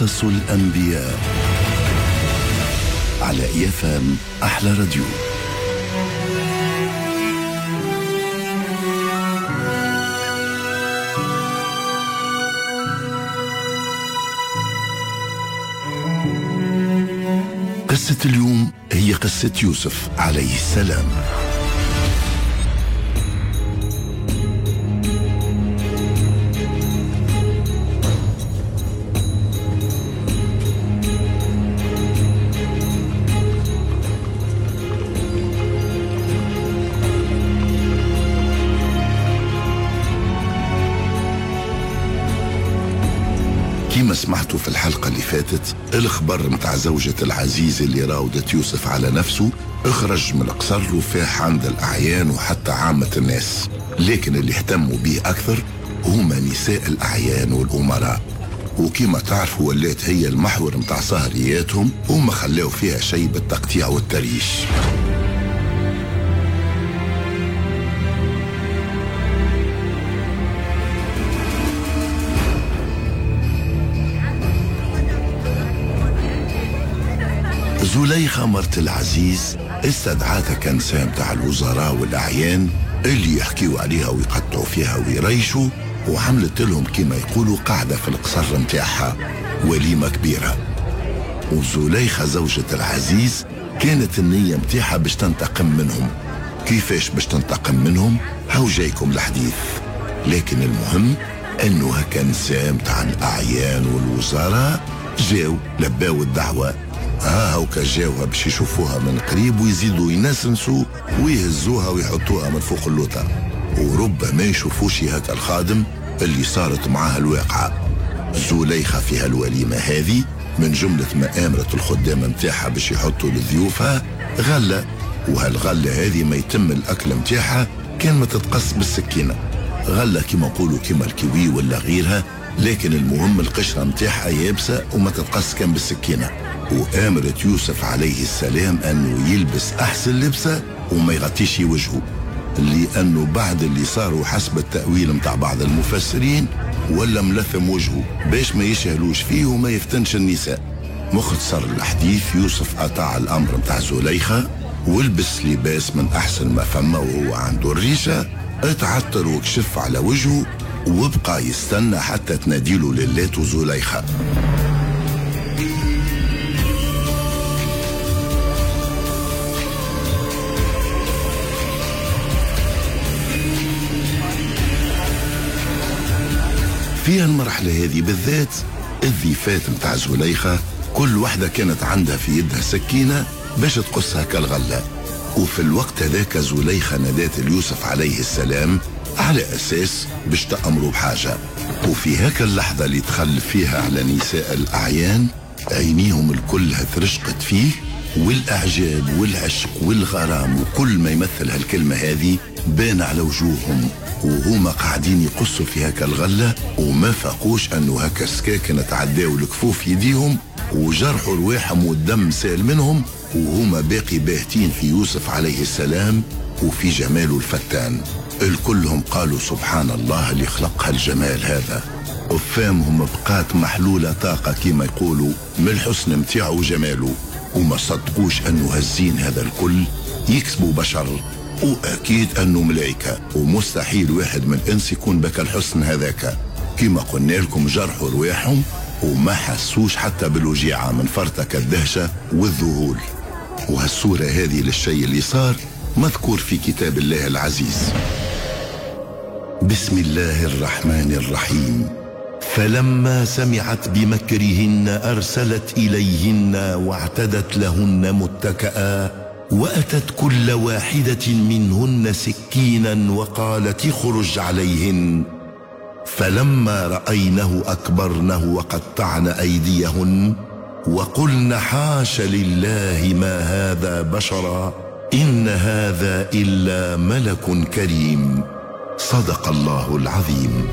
قصص الأنبياء على إيفام أحلى راديو. قصة اليوم هي قصة يوسف عليه السلام. فاتت الخبر متاع زوجة العزيز اللي راودت يوسف على نفسه اخرج من القصر وفاح عند الأعيان وحتى عامة الناس. لكن اللي اهتموا به أكثر هما نساء الأعيان والأمراء. وكيما تعرفوا ولات هي المحور متاع سهرياتهم وما خلاو فيها شيء بالتقطيع والتريش. زليخة مرت العزيز استدعاتها كنساء متاع الوزراء والأعيان اللي يحكيوا عليها ويقطعوا فيها ويريشوا وعملت لهم كما يقولوا قاعدة في القصر متاعها وليمة كبيرة. وزليخة زوجة العزيز كانت النية متاعها باش تنتقم منهم. كيفاش باش تنتقم منهم؟ هاو جايكم الحديث. لكن المهم أنه هكا نساء متاع الأعيان والوزراء جاو لباو الدعوة. ها هاوكا جاوها باش يشوفوها من قريب ويزيدوا ينسنسوا ويهزوها ويحطوها من فوق اللوطة وربما يشوفوش هكا الخادم اللي صارت معاه الواقعة. زليخة في هالوليمة هذه من جملة ما آمرت الخدام متاعها باش يحطوا لضيوفها غلة. وهالغلة هذه ما يتم الأكل متاعها كان ما تتقص بالسكينة. غلة كما نقولوا كما الكيوي ولا غيرها لكن المهم القشرة متاعها يابسة وما تتقص كان بالسكينة. وآمرت يوسف عليه السلام أنه يلبس أحسن لبسة وما يغطيش وجهه. لأنه بعد اللي صاروا حسب التأويل متاع بعض المفسرين ولا ملثم وجهه. باش ما يشهلوش فيه وما يفتنش النساء. مختصر الحديث يوسف أطاع الأمر متاع زليخة ولبس لباس من أحسن ما فما وهو عنده الريشة اتعطر وكشف على وجهه وبقى يستنى حتى تناديله للات وزليخة في المرحلة هذه بالذات الضيفات متاع زليخة كل واحدة كانت عندها في يدها سكينة باش تقصها كالغلة. وفي الوقت هذاك زليخة نادات اليوسف عليه السلام على أساس باش تأمروا بحاجة. وفي هاك اللحظة اللي تخلف فيها على نساء الأعيان عينيهم الكلها ترشقت فيه والإعجاب والعشق والغرام وكل ما يمثل هالكلمة هذه بان على وجوههم. وهما قاعدين يقصوا في هكا الغلة وما فاقوش أنه هكا سكاكن تعداو الكفوف يديهم وجرحوا رواحهم والدم سال منهم وهما باقي باهتين في يوسف عليه السلام وفي جماله الفتان الكلهم قالوا سبحان الله اللي خلق هالجمال هذا. وفامهم بقات محلولة طاقة كما يقولوا من الحسن متاعه وجماله وما صدقوش أنه هالزين هذا الكل؟ يكسبوا بشر. وأكيد أنه ملائكة. ومستحيل واحد من الإنس يكون بك الحسن هذاك. كما قلنا لكم جرحوا رواحهم وما حسوش حتى بالوجيعة من فرتك الدهشة والذهول. وهالصورة هذه للشيء اللي صار مذكور في كتاب الله العزيز. بسم الله الرحمن الرحيم. فلما سمعت بمكرهن أرسلت إليهن واعتدت لهن متكئا وأتت كل واحدة منهن سكينا وقالت اخرج عليهن. فلما رأينه أكبرنه وقطعن أيديهن وقلن حاش لله ما هذا بشرا. إن هذا إلا ملك كريم. صدق الله العظيم.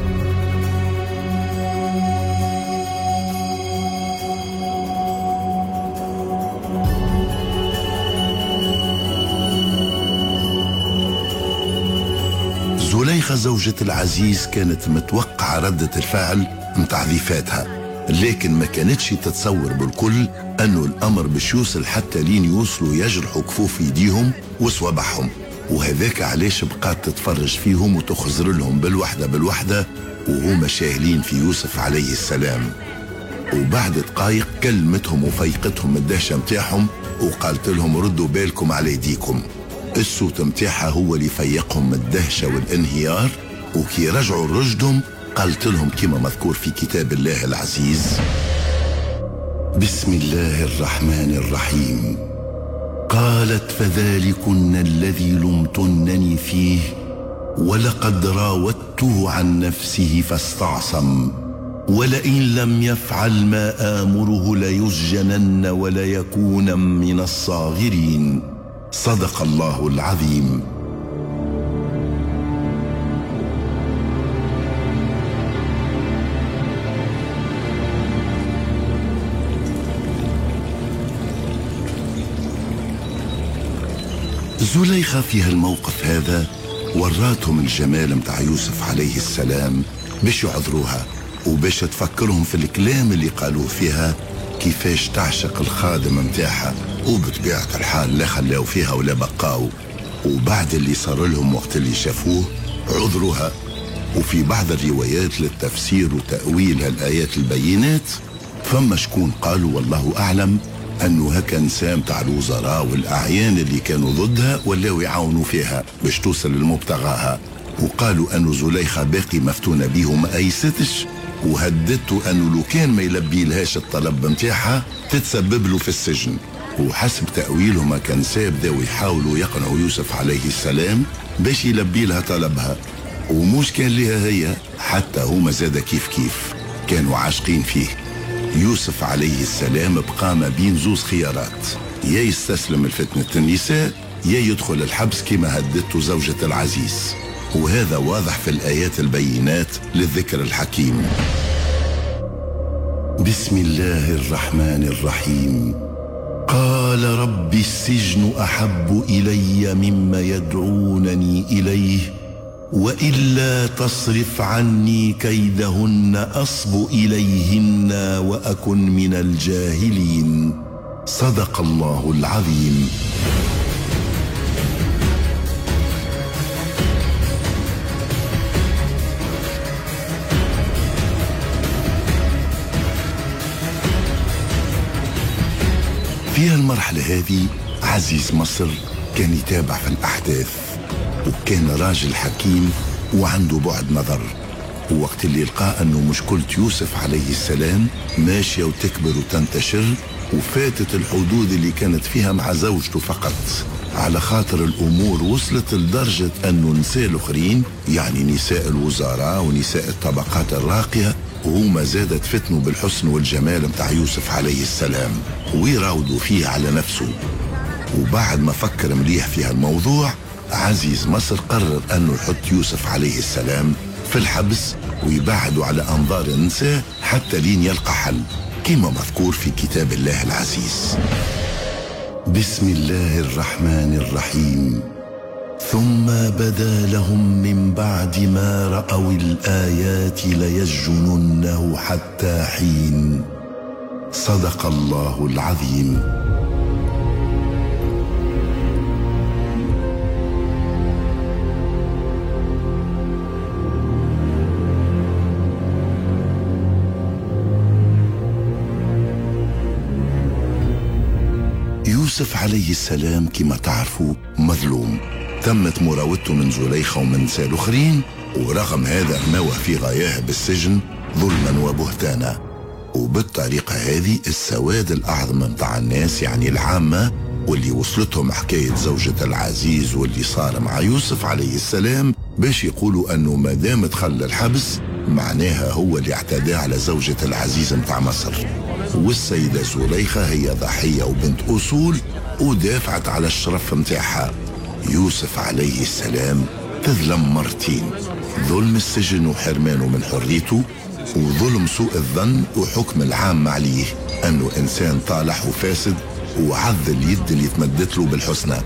زليخة زوجة العزيز كانت متوقعة ردة الفعل متاع ضيفاتها لكن ما كانتش تتصور بالكل أنه الأمر باش يوصل حتى لين يوصلوا يجرحوا كفوف يديهم وصوابعهم. وهذاك علاش بقات تتفرج فيهم وتخزر لهم بالوحدة بالوحدة وهما شاهلين في يوسف عليه السلام. وبعد دقايق كلمتهم وفيقتهم الدهشة متاعهم وقالت لهم ردوا بالكم على يديكم الصوت متاعها هو اللي فيقهم الدهشة والانهيار وكي رجعوا لرشدهم قالت لهم كما مذكور في كتاب الله العزيز بسم الله الرحمن الرحيم. قالت فذلكن الذي لمتنني فيه ولقد راودته عن نفسه فاستعصم ولئن لم يفعل ما آمره ليسجنن وليكون من الصاغرين. صدق الله العظيم. زليخة في هالموقف هذا وراتهم الجمال متاع يوسف عليه السلام باش يعذروها وباش تفكرهم في الكلام اللي قالوه فيها كيفاش تعشق الخادم متاعها وبطبيعة الحال لا خلاو فيها ولا بقاو. وبعد اللي صار لهم وقت اللي شافوه عذروها. وفي بعض الروايات للتفسير وتأويل هالآيات البينات فما شكون قالوا والله أعلم أنه هكا نسام تاع الوزراء والأعيان اللي كانوا ضدها ولاو يعاونوا فيها باش توصل لمبتغاها. وقالوا أنه زليخة باقي مفتونة به وما أيستش وهددته أنه لو كان ما يلبي لهاش الطلب نتاعها تتسبب له في السجن. وحسب تأويلهم كان ساب ذاو يحاولوا يقنعوا يوسف عليه السلام باش يلبي لها طلبها. ومش كان لها هي حتى هما زاد كيف كيف. كانوا عاشقين فيه. يوسف عليه السلام بقى ما بين زوز خيارات. يا يستسلم لفتنة النساء يا يدخل الحبس كما هددته زوجة العزيز. وهذا واضح في الآيات البينات للذكر الحكيم. بسم الله الرحمن الرحيم. قال رب السجن أحب إلي مما يدعونني إليه وإلا تصرف عني كيدهن أصب إليهن وأكن من الجاهلين. صدق الله العظيم. في المرحله هذه عزيز مصر كان يتابع في الأحداث. وكان راجل حكيم وعنده بعد نظر. ووقت اللي لقى أنه مشكلة يوسف عليه السلام ماشية وتكبر وتنتشر وفاتت الحدود اللي كانت فيها مع زوجته فقط. على خاطر الأمور وصلت لدرجة أنه نساء الأخرين يعني نساء الوزراء ونساء الطبقات الراقية وهما زادت فتنوا بالحسن والجمال متاع يوسف عليه السلام. ويراودوا فيه على نفسه. وبعد ما فكر مليح في هالموضوع عزيز مصر قرر أنه يحط يوسف عليه السلام في الحبس ويبعده على أنظار النساء حتى لين يلقى حل كما مذكور في كتاب الله العزيز. بسم الله الرحمن الرحيم. ثم بدا لهم من بعد ما رأوا الآيات ليسجننه حتى حين. صدق الله العظيم. يوسف عليه السلام كما تعرفوا مظلوم. تمت مراودته من زليخة ومن نساء الآخرين ورغم هذا رماوه في غاياه بالسجن ظلما وبهتانا. وبالطريقة هذه السواد الأعظم متاع الناس يعني العامة واللي وصلتهم حكاية زوجة العزيز واللي صار مع يوسف عليه السلام باش يقولوا أنه ما دام دخل الحبس معناها هو اللي اعتدى على زوجة العزيز متاع مصر. والسيدة زليخة هي ضحية وبنت أصول ودافعت على الشرف متاعها. يوسف عليه السلام تظلم مرتين ظلم السجن وحرمانه من حريته وظلم سوء الظن وحكم العام عليه. أنه إنسان طالح وفاسد وعض اليد اللي تمدت له بالحسنى.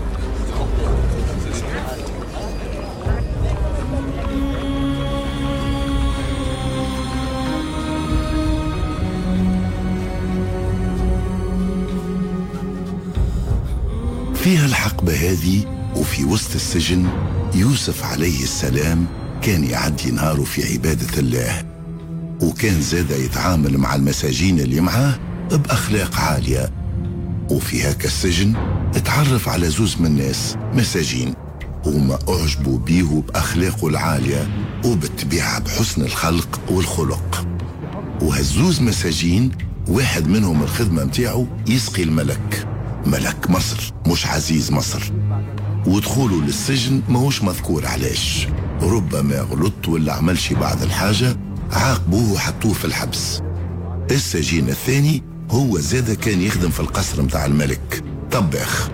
فيها الحقبة هذه وفي وسط السجن يوسف عليه السلام كان يعدي نهاره في عبادة الله. وكان زاد يتعامل مع المساجين اللي معاه بأخلاق عالية. وفي هاك السجن اتعرف على زوز من الناس مساجين. هما أعجبوا بيه بأخلاقه العالية وبالطبيعة بحسن الخلق والخلق. وهالزوز مساجين واحد منهم الخدمة متاعه يسقي الملك. ملك مصر مش عزيز مصر. ودخوله للسجن ماهوش مذكور علاش ربما غلط ولا عمل بعض الحاجة عاقبوه وحطوه في الحبس. السجين الثاني هو زاد كان يخدم في القصر متاع الملك. طباخ.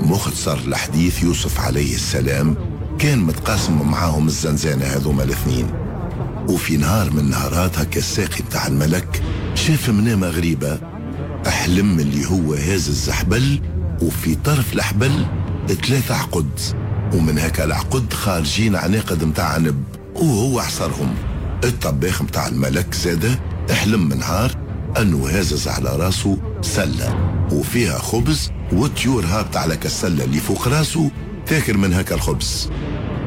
مختصر لحديث يوسف عليه السلام. كان متقاسم معاهم الزنزانة هذوما الاثنين. وفي نهار من نهارات هكا الساقي متاع الملك شاف منامة غريبة. أحلم اللي هو هاز الزحبل وفي طرف الحبل ثلاثة عقد ومن هكا العقد خارجين عناقد متاع عنب وهو عصرهم الطباخ متاع الملك زاده أحلم من نهار أنه هازز على راسه سلة وفيها خبز والطيور هابطة على كالسلة اللي فوق راسه تاكل من هكا الخبز.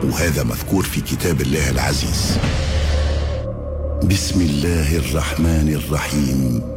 وهذا مذكور في كتاب الله العزيز. بسم الله الرحمن الرحيم.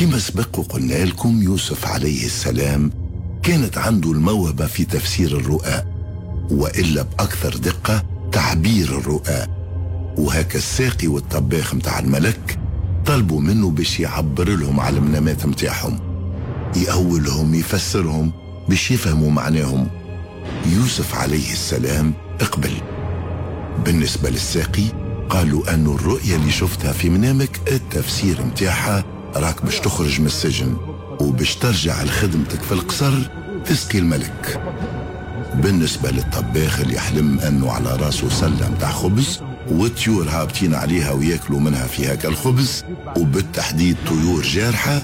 كما سبق وقلنا لكم يوسف عليه السلام كانت عنده الموهبة في تفسير الرؤى وإلا بأكثر دقة تعبير الرؤى. وهكا الساقي والطباخ متاع الملك طلبوا منه باش يعبر لهم على المنامات متاعهم. يأولهم يفسرهم باش يفهموا معناهم. يوسف عليه السلام اقبل. بالنسبة للساقي قالوا أن الرؤية اللي شفتها في منامك التفسير متاعها راك باش تخرج من السجن وباش ترجع لخدمتك في القصر تسقي الملك. بالنسبة للطباخ اللي يحلم أنه على راسه سلة متاع خبز والطيور هابطين عليها وياكلوا منها في هكا الخبز وبالتحديد طيور جارحة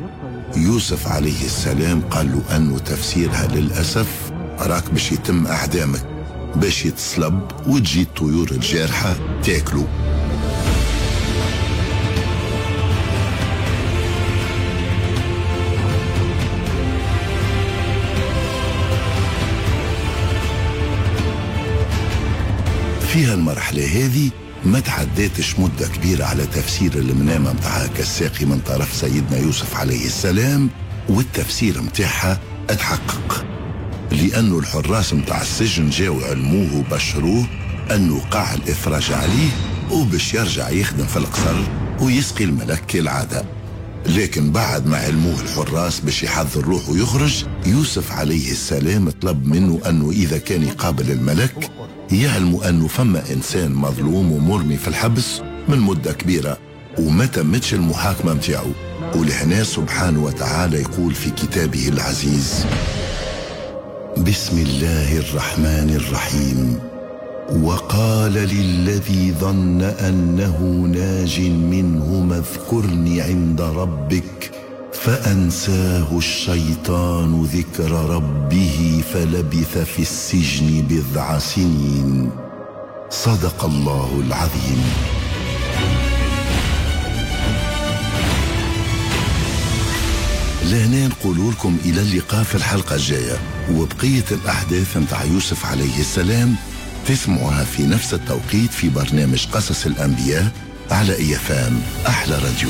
يوسف عليه السلام قال له أنه تفسيرها للأسف راك باش يتم أعدامك باش يتصلب وتجي الطيور الجارحة تاكلوا فيها المرحلة هذه ما تعداتش مدة كبيرة على تفسير المنامة متاع كالساقي من طرف سيدنا يوسف عليه السلام والتفسير متاعها أتحقق. لأنه الحراس متاع السجن جاو علموه وبشروه أنه قاع الإفراج عليه وباش يرجع يخدم في القصر ويسقي الملك كالعادة لكن بعد ما علموه الحراس باش يحضر روحه ويخرج يوسف عليه السلام طلب منه أنه إذا كان يقابل الملك يعلموا أنه فما إنسان مظلوم ومرمي في الحبس من مدة كبيرة وما تمتش المحاكمة متاعه؟ ولهنا سبحانه وتعالى يقول في كتابه العزيز بسم الله الرحمن الرحيم. وقال للذي ظن أنه ناج منه اذكرني عند ربك فأنساه الشيطان ذكر ربه فلبث في السجن بضع سنين. صدق الله العظيم. لهنا نقول لكم إلى اللقاء في الحلقة الجاية. وبقية الأحداث متاع يوسف عليه السلام تسمعها في نفس التوقيت في برنامج قصص الأنبياء على اي أحلى راديو.